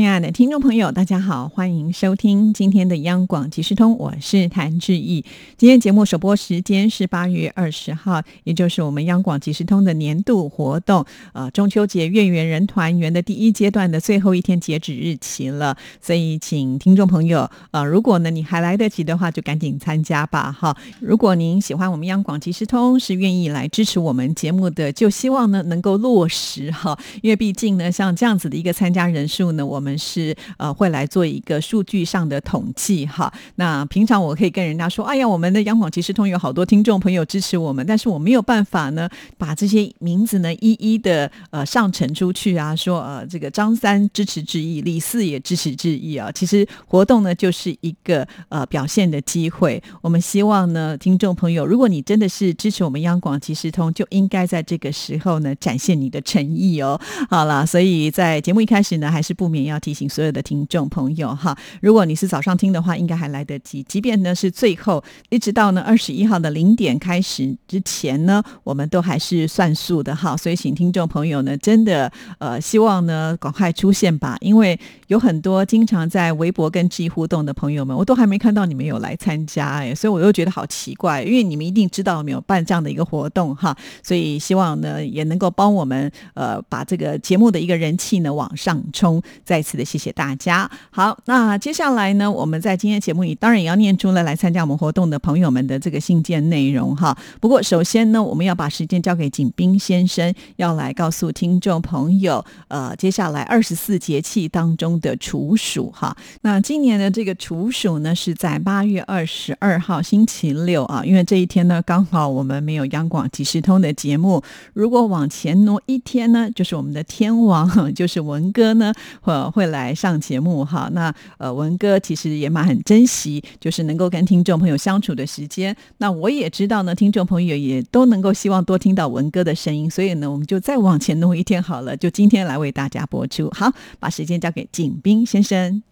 亲爱的听众朋友，大家好，欢迎收听今天的央广即时通，我是谭志毅。今天节目首播时间是八月二十号，也就是我们央广即时通的年度活动，呃，中秋节月圆人团圆的第一阶段的最后一天截止日期了。所以，请听众朋友，呃，如果呢你还来得及的话，就赶紧参加吧，哈。如果您喜欢我们央广即时通，是愿意来支持我们节目的，就希望呢能够落实哈，因为毕竟呢，像这样子的一个参加人数呢，我。们是呃会来做一个数据上的统计哈。那平常我可以跟人家说，哎呀，我们的央广即时通有好多听众朋友支持我们，但是我没有办法呢，把这些名字呢一一的呃上呈出去啊。说呃这个张三支持致意，李四也支持致意啊。其实活动呢就是一个呃表现的机会。我们希望呢，听众朋友，如果你真的是支持我们央广即时通，就应该在这个时候呢展现你的诚意哦。好了，所以在节目一开始呢，还是不免。要提醒所有的听众朋友哈，如果你是早上听的话，应该还来得及。即便呢是最后一直到呢二十一号的零点开始之前呢，我们都还是算数的哈。所以请听众朋友呢，真的呃希望呢赶快出现吧，因为有很多经常在微博跟记互动的朋友们，我都还没看到你们有来参加哎，所以我又觉得好奇怪，因为你们一定知道没有办这样的一个活动哈。所以希望呢也能够帮我们呃把这个节目的一个人气呢往上冲。在再次的谢谢大家。好，那接下来呢，我们在今天节目里当然也要念出了来参加我们活动的朋友们的这个信件内容哈。不过首先呢，我们要把时间交给景斌先生，要来告诉听众朋友，呃，接下来二十四节气当中的处暑哈。那今年的这个处暑呢，是在八月二十二号星期六啊，因为这一天呢，刚好我们没有央广即时通的节目。如果往前挪一天呢，就是我们的天王，就是文哥呢，或会来上节目哈，那呃文哥其实也蛮很珍惜，就是能够跟听众朋友相处的时间。那我也知道呢，听众朋友也都能够希望多听到文哥的声音，所以呢，我们就再往前弄一天好了，就今天来为大家播出。好，把时间交给景斌先生。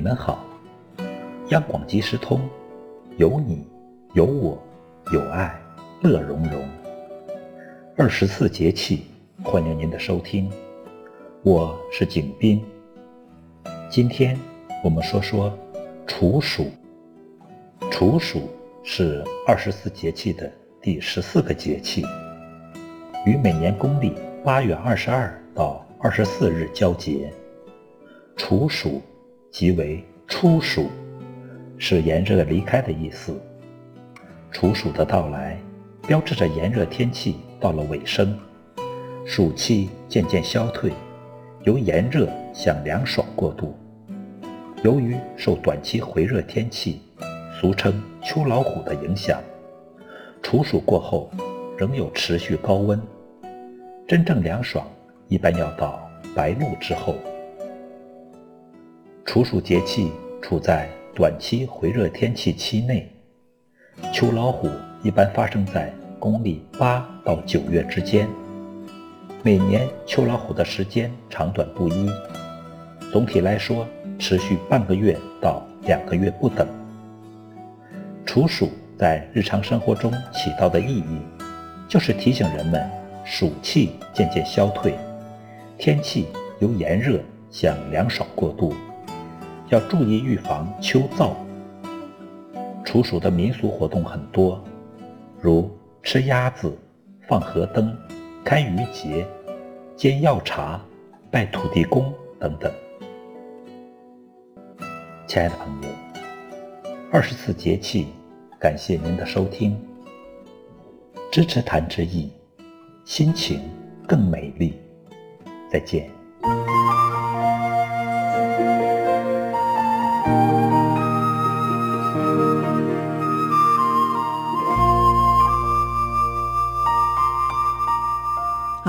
你们好！央广即时通，有你有我有爱乐融融。二十四节气，欢迎您的收听，我是景斌。今天我们说说处暑。处暑是二十四节气的第十四个节气，与每年公历八月二十二到二十四日交节。处暑即为初暑，是炎热离开的意思。处暑的到来，标志着炎热天气到了尾声，暑气渐渐消退，由炎热向凉爽过渡。由于受短期回热天气，俗称秋老虎的影响，处暑过后仍有持续高温，真正凉爽一般要到白露之后。处暑节气处在短期回热天气期内，秋老虎一般发生在公历八到九月之间。每年秋老虎的时间长短不一，总体来说持续半个月到两个月不等。处暑在日常生活中起到的意义，就是提醒人们暑气渐渐消退，天气由炎热向凉爽过渡。要注意预防秋燥。处暑的民俗活动很多，如吃鸭子、放河灯、开鱼节、煎药茶、拜土地公等等。亲爱的朋友，二十四节气，感谢您的收听。支持谈之意，心情更美丽。再见。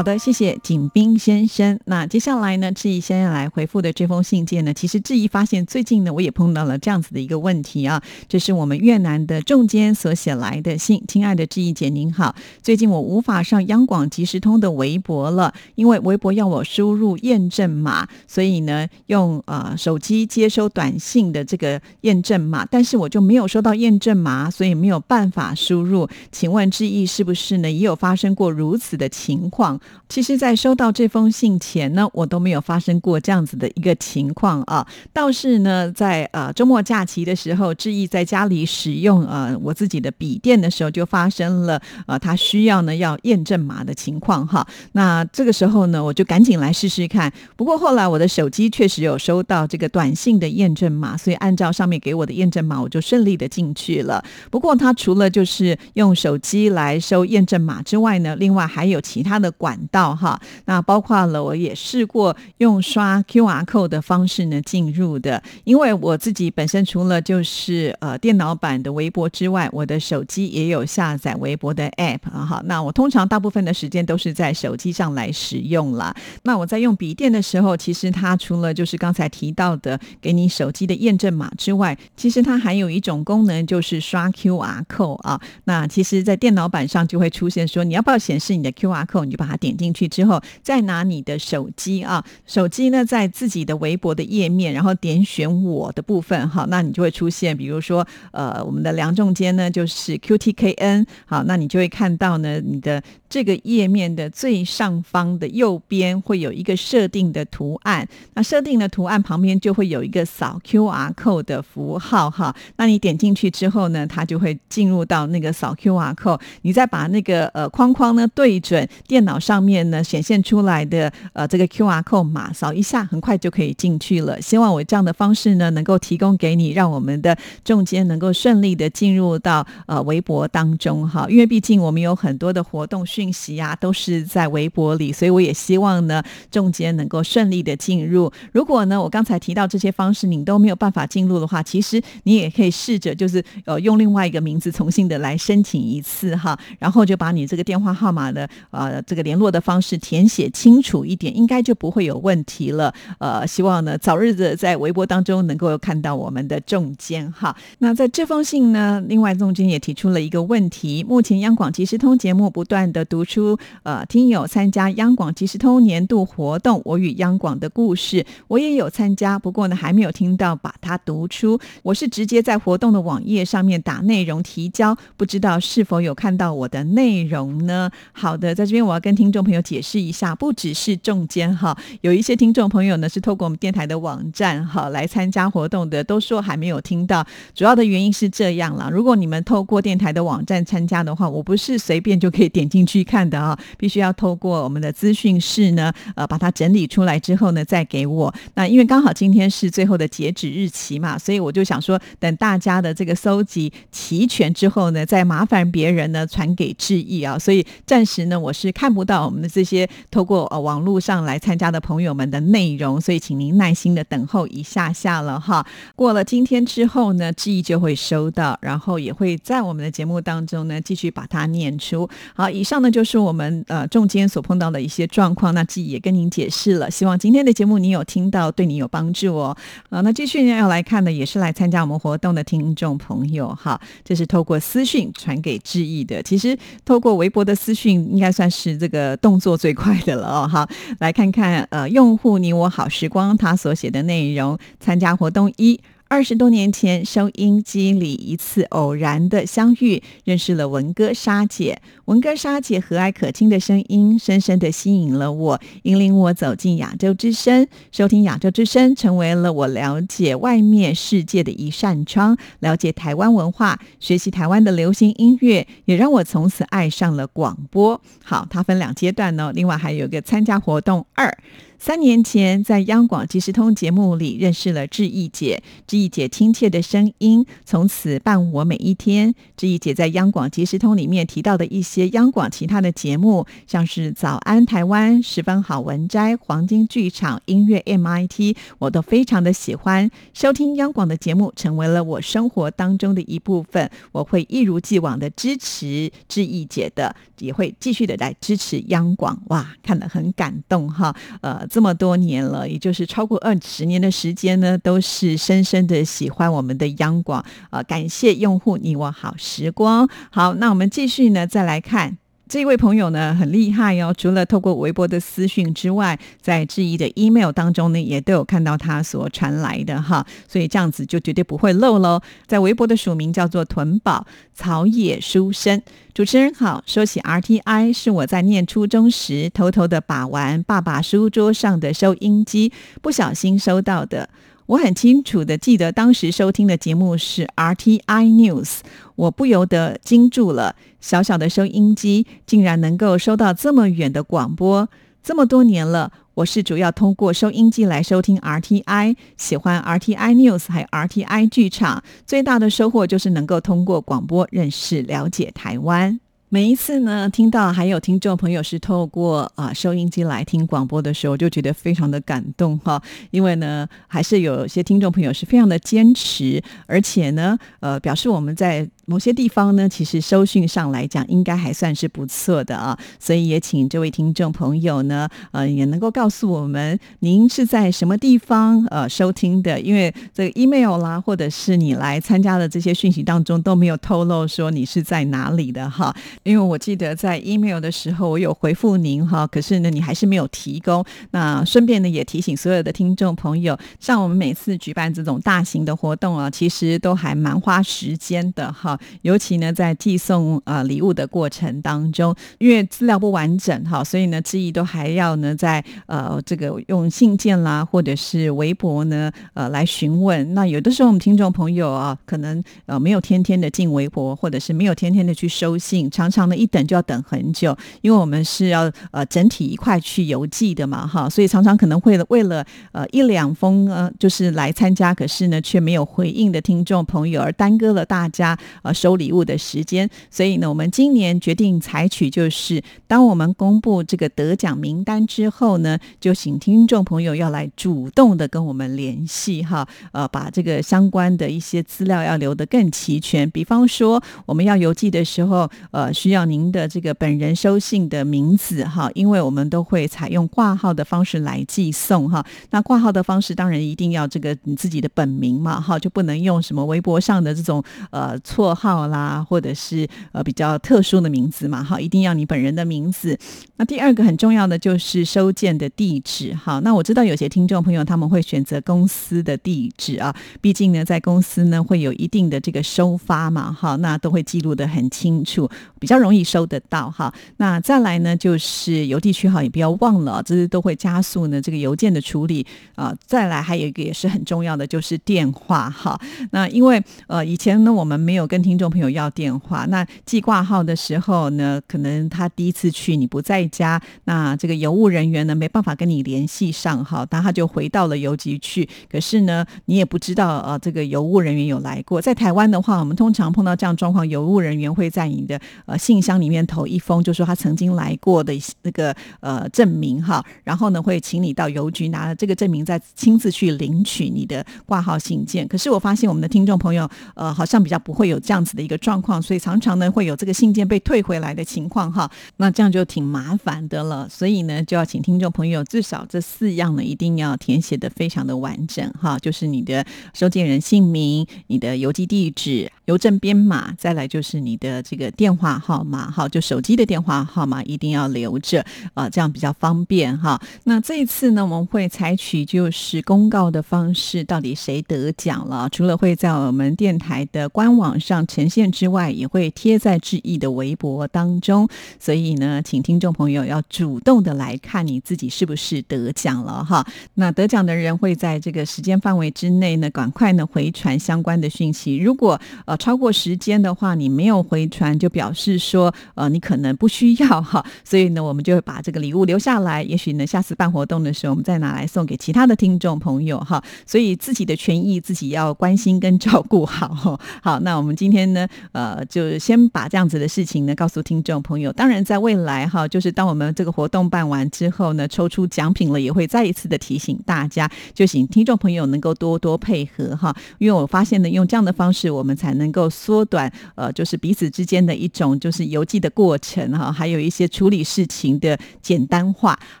好的，谢谢景斌先生。那接下来呢，志毅先生来回复的这封信件呢，其实志毅发现最近呢，我也碰到了这样子的一个问题啊。这是我们越南的仲坚所写来的信，亲爱的志毅姐您好，最近我无法上央广即时通的微博了，因为微博要我输入验证码，所以呢，用呃手机接收短信的这个验证码，但是我就没有收到验证码，所以没有办法输入。请问志毅是不是呢，也有发生过如此的情况？其实，在收到这封信前呢，我都没有发生过这样子的一个情况啊。倒是呢，在呃周末假期的时候，志毅在家里使用呃我自己的笔电的时候，就发生了呃他需要呢要验证码的情况哈。那这个时候呢，我就赶紧来试试看。不过后来我的手机确实有收到这个短信的验证码，所以按照上面给我的验证码，我就顺利的进去了。不过他除了就是用手机来收验证码之外呢，另外还有其他的管。管道哈，那包括了我也试过用刷 Q R code 的方式呢进入的，因为我自己本身除了就是呃电脑版的微博之外，我的手机也有下载微博的 App 啊哈。那我通常大部分的时间都是在手机上来使用啦。那我在用笔电的时候，其实它除了就是刚才提到的给你手机的验证码之外，其实它还有一种功能就是刷 Q R code 啊。那其实，在电脑版上就会出现说，你要不要显示你的 Q R code，你就把它。点进去之后，再拿你的手机啊，手机呢在自己的微博的页面，然后点选我的部分，好，那你就会出现，比如说，呃，我们的梁仲坚呢就是 QTKN，好，那你就会看到呢，你的这个页面的最上方的右边会有一个设定的图案，那设定的图案旁边就会有一个扫 QR code 的符号，哈，那你点进去之后呢，它就会进入到那个扫 QR code，你再把那个呃框框呢对准电脑上。面呢显现出来的呃这个 Q R code 码扫一下，很快就可以进去了。希望我这样的方式呢，能够提供给你，让我们的中间能够顺利的进入到呃微博当中哈。因为毕竟我们有很多的活动讯息啊，都是在微博里，所以我也希望呢中间能够顺利的进入。如果呢我刚才提到这些方式你都没有办法进入的话，其实你也可以试着就是呃用另外一个名字重新的来申请一次哈，然后就把你这个电话号码的呃这个联络的方式填写清楚一点，应该就不会有问题了。呃，希望呢早日的在微博当中能够看到我们的中间哈。那在这封信呢，另外中间也提出了一个问题：目前央广即时通节目不断的读出呃听友参加央广即时通年度活动《我与央广的故事》，我也有参加，不过呢还没有听到把它读出。我是直接在活动的网页上面打内容提交，不知道是否有看到我的内容呢？好的，在这边我要跟听。众朋友解释一下，不只是中间哈，有一些听众朋友呢是透过我们电台的网站哈来参加活动的，都说还没有听到。主要的原因是这样了，如果你们透过电台的网站参加的话，我不是随便就可以点进去去看的啊，必须要透过我们的资讯室呢，呃，把它整理出来之后呢，再给我。那因为刚好今天是最后的截止日期嘛，所以我就想说，等大家的这个搜集齐全之后呢，再麻烦别人呢传给志毅啊。所以暂时呢，我是看不到。我们的这些透过呃网络上来参加的朋友们的内容，所以请您耐心的等候一下下了哈。过了今天之后呢，志毅就会收到，然后也会在我们的节目当中呢继续把它念出。好，以上呢就是我们呃中间所碰到的一些状况，那志毅也跟您解释了，希望今天的节目你有听到，对你有帮助哦。啊，那继续呢要来看的也是来参加我们活动的听众朋友哈，这是透过私讯传给志毅的。其实透过微博的私讯应该算是这个。动作最快的了哦，好，来看看呃，用户你我好时光他所写的内容，参加活动一。二十多年前，收音机里一次偶然的相遇，认识了文哥沙姐。文哥沙姐和蔼可亲的声音，深深的吸引了我，引领我走进亚洲之声。收听亚洲之声，成为了我了解外面世界的一扇窗，了解台湾文化，学习台湾的流行音乐，也让我从此爱上了广播。好，它分两阶段呢。另外还有一个参加活动二。三年前，在央广即时通节目里认识了志毅姐。志毅姐亲切的声音，从此伴我每一天。志毅姐在央广即时通里面提到的一些央广其他的节目，像是早安台湾、十分好文摘、黄金剧场、音乐 MIT，我都非常的喜欢。收听央广的节目，成为了我生活当中的一部分。我会一如既往的支持志毅姐的，也会继续的来支持央广。哇，看得很感动哈！呃，这么多年了，也就是超过二十年的时间呢，都是深深的喜欢我们的央广。呃，感谢用户你我好时光。好，那我们继续呢，再来看。这位朋友呢很厉害哦，除了透过微博的私讯之外，在质疑的 email 当中呢，也都有看到他所传来的哈，所以这样子就绝对不会漏喽。在微博的署名叫做屯宝草野书生，主持人好，说起 RTI 是我在念初中时偷偷的把玩爸爸书桌上的收音机，不小心收到的。我很清楚的记得当时收听的节目是 RTI News，我不由得惊住了。小小的收音机竟然能够收到这么远的广播，这么多年了，我是主要通过收音机来收听 RTI，喜欢 RTI News 还有 RTI 剧场，最大的收获就是能够通过广播认识了解台湾。每一次呢，听到还有听众朋友是透过啊收音机来听广播的时候，就觉得非常的感动哈。因为呢，还是有些听众朋友是非常的坚持，而且呢，呃，表示我们在。某些地方呢，其实收讯上来讲，应该还算是不错的啊，所以也请这位听众朋友呢，呃，也能够告诉我们您是在什么地方呃收听的，因为这个 email 啦，或者是你来参加的这些讯息当中都没有透露说你是在哪里的哈，因为我记得在 email 的时候我有回复您哈，可是呢你还是没有提供，那顺便呢也提醒所有的听众朋友，像我们每次举办这种大型的活动啊，其实都还蛮花时间的哈。尤其呢，在寄送呃礼物的过程当中，因为资料不完整哈，所以呢，志毅都还要呢在呃这个用信件啦，或者是微博呢呃来询问。那有的时候我们听众朋友啊，可能呃没有天天的进微博，或者是没有天天的去收信，常常呢一等就要等很久，因为我们是要呃整体一块去邮寄的嘛哈，所以常常可能会为了呃一两封呃就是来参加，可是呢却没有回应的听众朋友而耽搁了大家。呃收礼物的时间，所以呢，我们今年决定采取就是，当我们公布这个得奖名单之后呢，就请听众朋友要来主动的跟我们联系哈，呃，把这个相关的一些资料要留得更齐全。比方说，我们要邮寄的时候，呃，需要您的这个本人收信的名字哈，因为我们都会采用挂号的方式来寄送哈。那挂号的方式当然一定要这个你自己的本名嘛哈，就不能用什么微博上的这种呃错。号啦，或者是呃比较特殊的名字嘛，哈，一定要你本人的名字。那第二个很重要的就是收件的地址，哈。那我知道有些听众朋友他们会选择公司的地址啊，毕竟呢在公司呢会有一定的这个收发嘛，哈，那都会记录的很清楚，比较容易收得到哈。那再来呢就是邮递区号也不要忘了，这是都会加速呢这个邮件的处理啊。再来还有一个也是很重要的就是电话哈。那因为呃以前呢我们没有跟听众朋友要电话，那寄挂号的时候呢，可能他第一次去你不在家，那这个邮务人员呢没办法跟你联系上哈，那他就回到了邮局去。可是呢，你也不知道呃，这个邮务人员有来过。在台湾的话，我们通常碰到这样状况，邮务人员会在你的呃信箱里面投一封，就说他曾经来过的那个呃证明哈，然后呢会请你到邮局拿了这个证明，再亲自去领取你的挂号信件。可是我发现我们的听众朋友呃好像比较不会有这样。子的一个状况，所以常常呢会有这个信件被退回来的情况哈，那这样就挺麻烦的了。所以呢，就要请听众朋友至少这四样呢一定要填写的非常的完整哈，就是你的收件人姓名、你的邮寄地址、邮政编码，再来就是你的这个电话号码哈，就手机的电话号码一定要留着啊，这样比较方便哈。那这一次呢，我们会采取就是公告的方式，到底谁得奖了？除了会在我们电台的官网上。呈现之外，也会贴在志毅的微博当中，所以呢，请听众朋友要主动的来看你自己是不是得奖了哈。那得奖的人会在这个时间范围之内呢，赶快呢回传相关的讯息。如果呃超过时间的话，你没有回传，就表示说呃你可能不需要哈。所以呢，我们就会把这个礼物留下来，也许呢下次办活动的时候，我们再拿来送给其他的听众朋友哈。所以自己的权益自己要关心跟照顾好。好，那我们今今天呢，呃，就先把这样子的事情呢告诉听众朋友。当然，在未来哈，就是当我们这个活动办完之后呢，抽出奖品了，也会再一次的提醒大家，就请听众朋友能够多多配合哈。因为我发现呢，用这样的方式，我们才能够缩短呃，就是彼此之间的一种就是邮寄的过程哈，还有一些处理事情的简单化。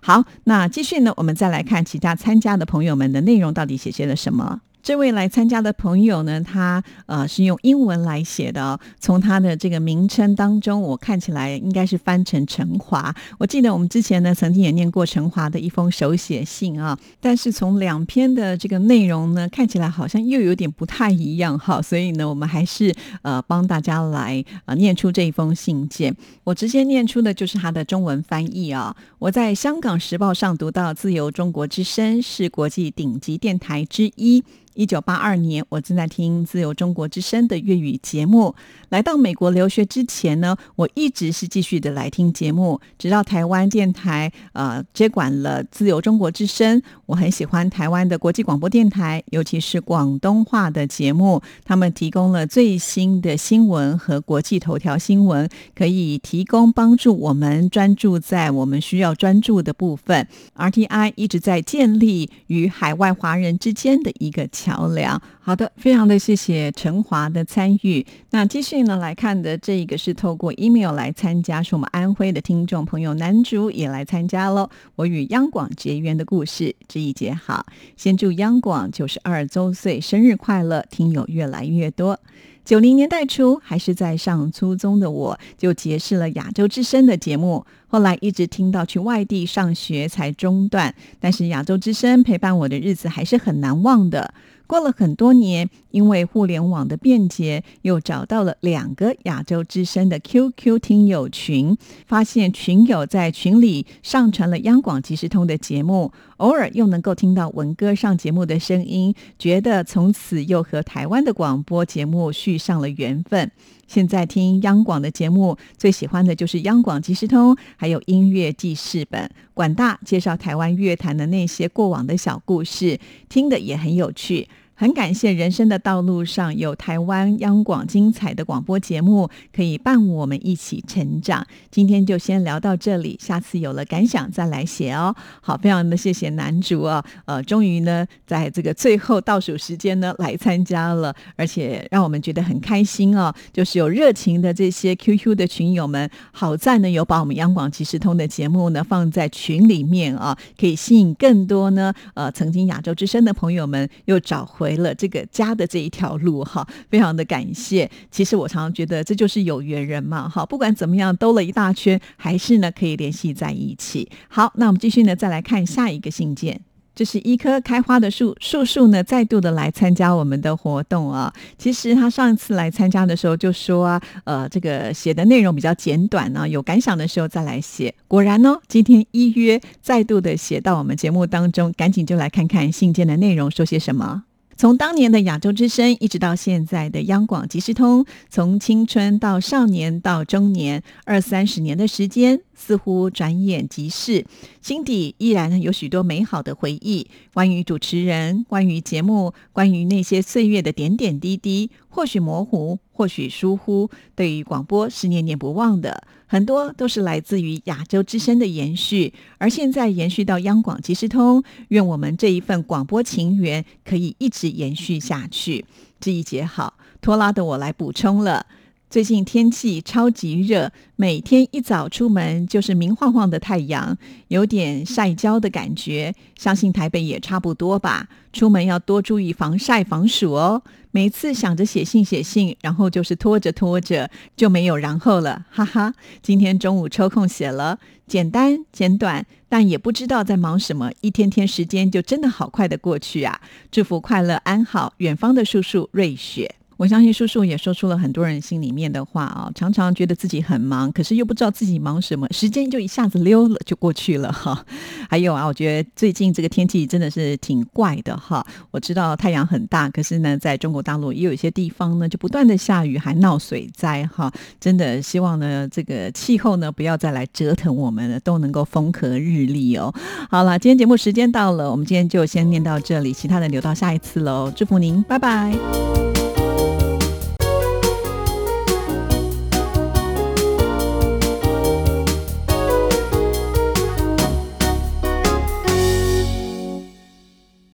好，那继续呢，我们再来看其他参加的朋友们的内容到底写些了什么。这位来参加的朋友呢，他呃是用英文来写的。从他的这个名称当中，我看起来应该是翻成陈华。我记得我们之前呢，曾经也念过陈华的一封手写信啊。但是从两篇的这个内容呢，看起来好像又有点不太一样哈。所以呢，我们还是呃帮大家来呃念出这一封信件。我直接念出的就是他的中文翻译啊。我在香港时报上读到，自由中国之声是国际顶级电台之一。一九八二年，我正在听自由中国之声的粤语节目。来到美国留学之前呢，我一直是继续的来听节目，直到台湾电台呃接管了自由中国之声。我很喜欢台湾的国际广播电台，尤其是广东话的节目，他们提供了最新的新闻和国际头条新闻，可以提供帮助我们专注在我们需要专注的部分。RTI 一直在建立与海外华人之间的一个桥。桥梁，好的，非常的谢谢陈华的参与。那继续呢来看的这一个是透过 email 来参加，是我们安徽的听众朋友男主也来参加喽。我与央广结缘的故事这一节好，先祝央广九十二周岁生日快乐，听友越来越多。九零年代初，还是在上初中的我，就结识了亚洲之声的节目。后来一直听到去外地上学才中断，但是亚洲之声陪伴我的日子还是很难忘的。过了很多年，因为互联网的便捷，又找到了两个亚洲之声的 QQ 听友群，发现群友在群里上传了央广即时通的节目，偶尔又能够听到文哥上节目的声音，觉得从此又和台湾的广播节目续上了缘分。现在听央广的节目，最喜欢的就是央广即时通，还有音乐记事本，管大介绍台湾乐坛的那些过往的小故事，听的也很有趣。很感谢人生的道路上有台湾央广精彩的广播节目可以伴我们一起成长。今天就先聊到这里，下次有了感想再来写哦。好，非常的谢谢男主啊，呃，终于呢在这个最后倒数时间呢来参加了，而且让我们觉得很开心哦。就是有热情的这些 QQ 的群友们，好在呢有把我们央广即时通的节目呢放在群里面啊，可以吸引更多呢呃曾经亚洲之声的朋友们又找回。为了这个家的这一条路哈，非常的感谢。其实我常常觉得这就是有缘人嘛哈，不管怎么样兜了一大圈，还是呢可以联系在一起。好，那我们继续呢再来看下一个信件。这是一棵开花的树，树树呢再度的来参加我们的活动啊。其实他上一次来参加的时候就说啊，呃，这个写的内容比较简短呢，有感想的时候再来写。果然呢，今天一约再度的写到我们节目当中，赶紧就来看看信件的内容说些什么。从当年的亚洲之声，一直到现在的央广即时通，从青春到少年到中年，二三十年的时间。似乎转眼即逝，心底依然有许多美好的回忆。关于主持人，关于节目，关于那些岁月的点点滴滴，或许模糊，或许疏忽。对于广播是念念不忘的，很多都是来自于亚洲之声的延续，而现在延续到央广即时通。愿我们这一份广播情缘可以一直延续下去。这一节好，拖拉的我来补充了。最近天气超级热，每天一早出门就是明晃晃的太阳，有点晒焦的感觉。相信台北也差不多吧。出门要多注意防晒防暑哦。每次想着写信写信，然后就是拖着拖着就没有然后了，哈哈。今天中午抽空写了，简单简短，但也不知道在忙什么。一天天时间就真的好快的过去啊！祝福快乐安好，远方的叔叔瑞雪。我相信叔叔也说出了很多人心里面的话啊，常常觉得自己很忙，可是又不知道自己忙什么，时间就一下子溜了就过去了哈。还有啊，我觉得最近这个天气真的是挺怪的哈。我知道太阳很大，可是呢，在中国大陆也有一些地方呢，就不断的下雨，还闹水灾哈。真的希望呢，这个气候呢不要再来折腾我们了，都能够风和日丽哦。好了，今天节目时间到了，我们今天就先念到这里，其他的留到下一次喽。祝福您，拜拜。